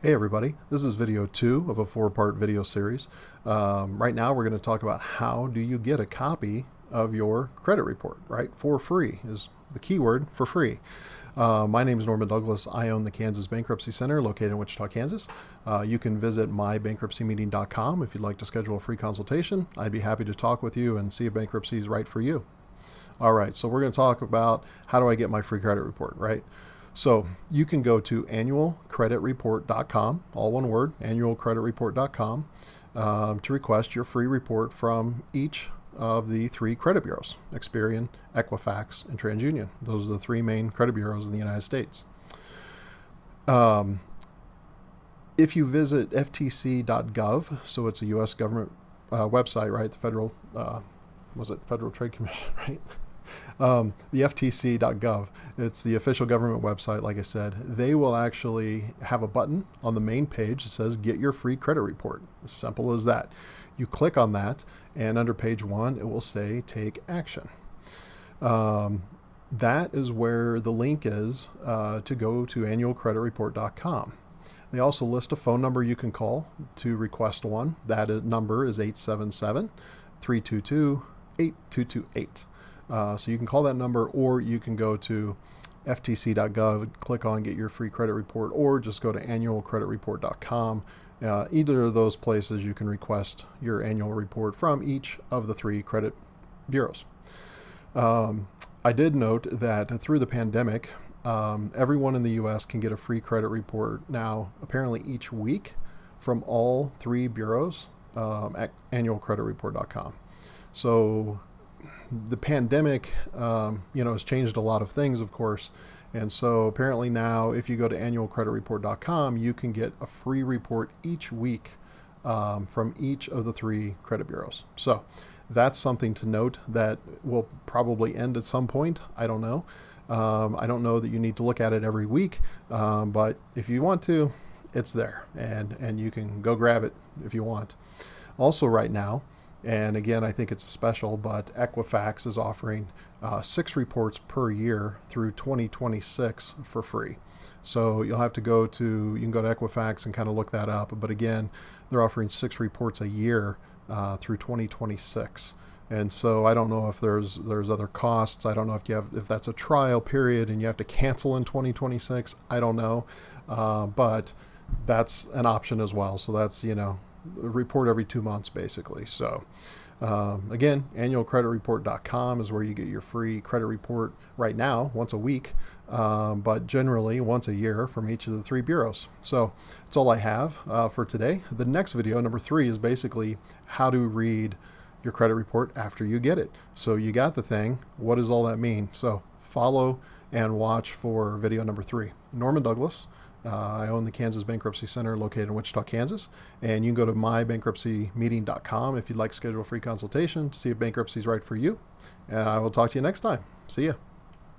Hey everybody, this is video two of a four-part video series. Um, right now we're going to talk about how do you get a copy of your credit report, right? For free is the keyword for free. Uh, my name is Norman Douglas. I own the Kansas Bankruptcy Center located in Wichita, Kansas. Uh, you can visit mybankruptcymeeting.com if you'd like to schedule a free consultation. I'd be happy to talk with you and see if bankruptcy is right for you. All right, so we're going to talk about how do I get my free credit report, right? So you can go to annualcreditreport.com, all one word, annualcreditreport.com, um, to request your free report from each of the three credit bureaus Experian, Equifax, and TransUnion. Those are the three main credit bureaus in the United States. Um, if you visit ftc.gov, so it's a U.S. government uh, website, right? The federal, uh, was it Federal Trade Commission, right? Um, the FTC.gov. It's the official government website, like I said. They will actually have a button on the main page that says Get Your Free Credit Report. As simple as that. You click on that, and under page one, it will say Take Action. Um, that is where the link is uh, to go to annualcreditreport.com. They also list a phone number you can call to request one. That number is 877 322 8228. Uh, so you can call that number, or you can go to ftc.gov, click on get your free credit report, or just go to annualcreditreport.com. Uh, either of those places, you can request your annual report from each of the three credit bureaus. Um, I did note that through the pandemic, um, everyone in the U.S. can get a free credit report now, apparently each week, from all three bureaus um, at annualcreditreport.com. So the pandemic, um, you know, has changed a lot of things, of course. And so apparently now, if you go to annualcreditreport.com, you can get a free report each week um, from each of the three credit bureaus. So that's something to note that will probably end at some point. I don't know. Um, I don't know that you need to look at it every week, um, but if you want to, it's there, and and you can go grab it if you want. Also, right now, and again, I think it's a special, but Equifax is offering uh, six reports per year through 2026 for free. So you'll have to go to, you can go to Equifax and kind of look that up. But again, they're offering six reports a year uh, through 2026. And so I don't know if there's there's other costs. I don't know if you have if that's a trial period and you have to cancel in 2026. I don't know, uh, but that's an option as well. So that's you know report every two months, basically. So, um, again, annualcreditreport.com is where you get your free credit report right now, once a week, um, but generally once a year from each of the three bureaus. So, that's all I have uh, for today. The next video, number three, is basically how to read your credit report after you get it. So, you got the thing. What does all that mean? So, follow and watch for video number three. Norman Douglas. Uh, I own the Kansas Bankruptcy Center located in Wichita, Kansas. And you can go to mybankruptcymeeting.com if you'd like schedule a free consultation to see if bankruptcy is right for you. And I will talk to you next time. See ya.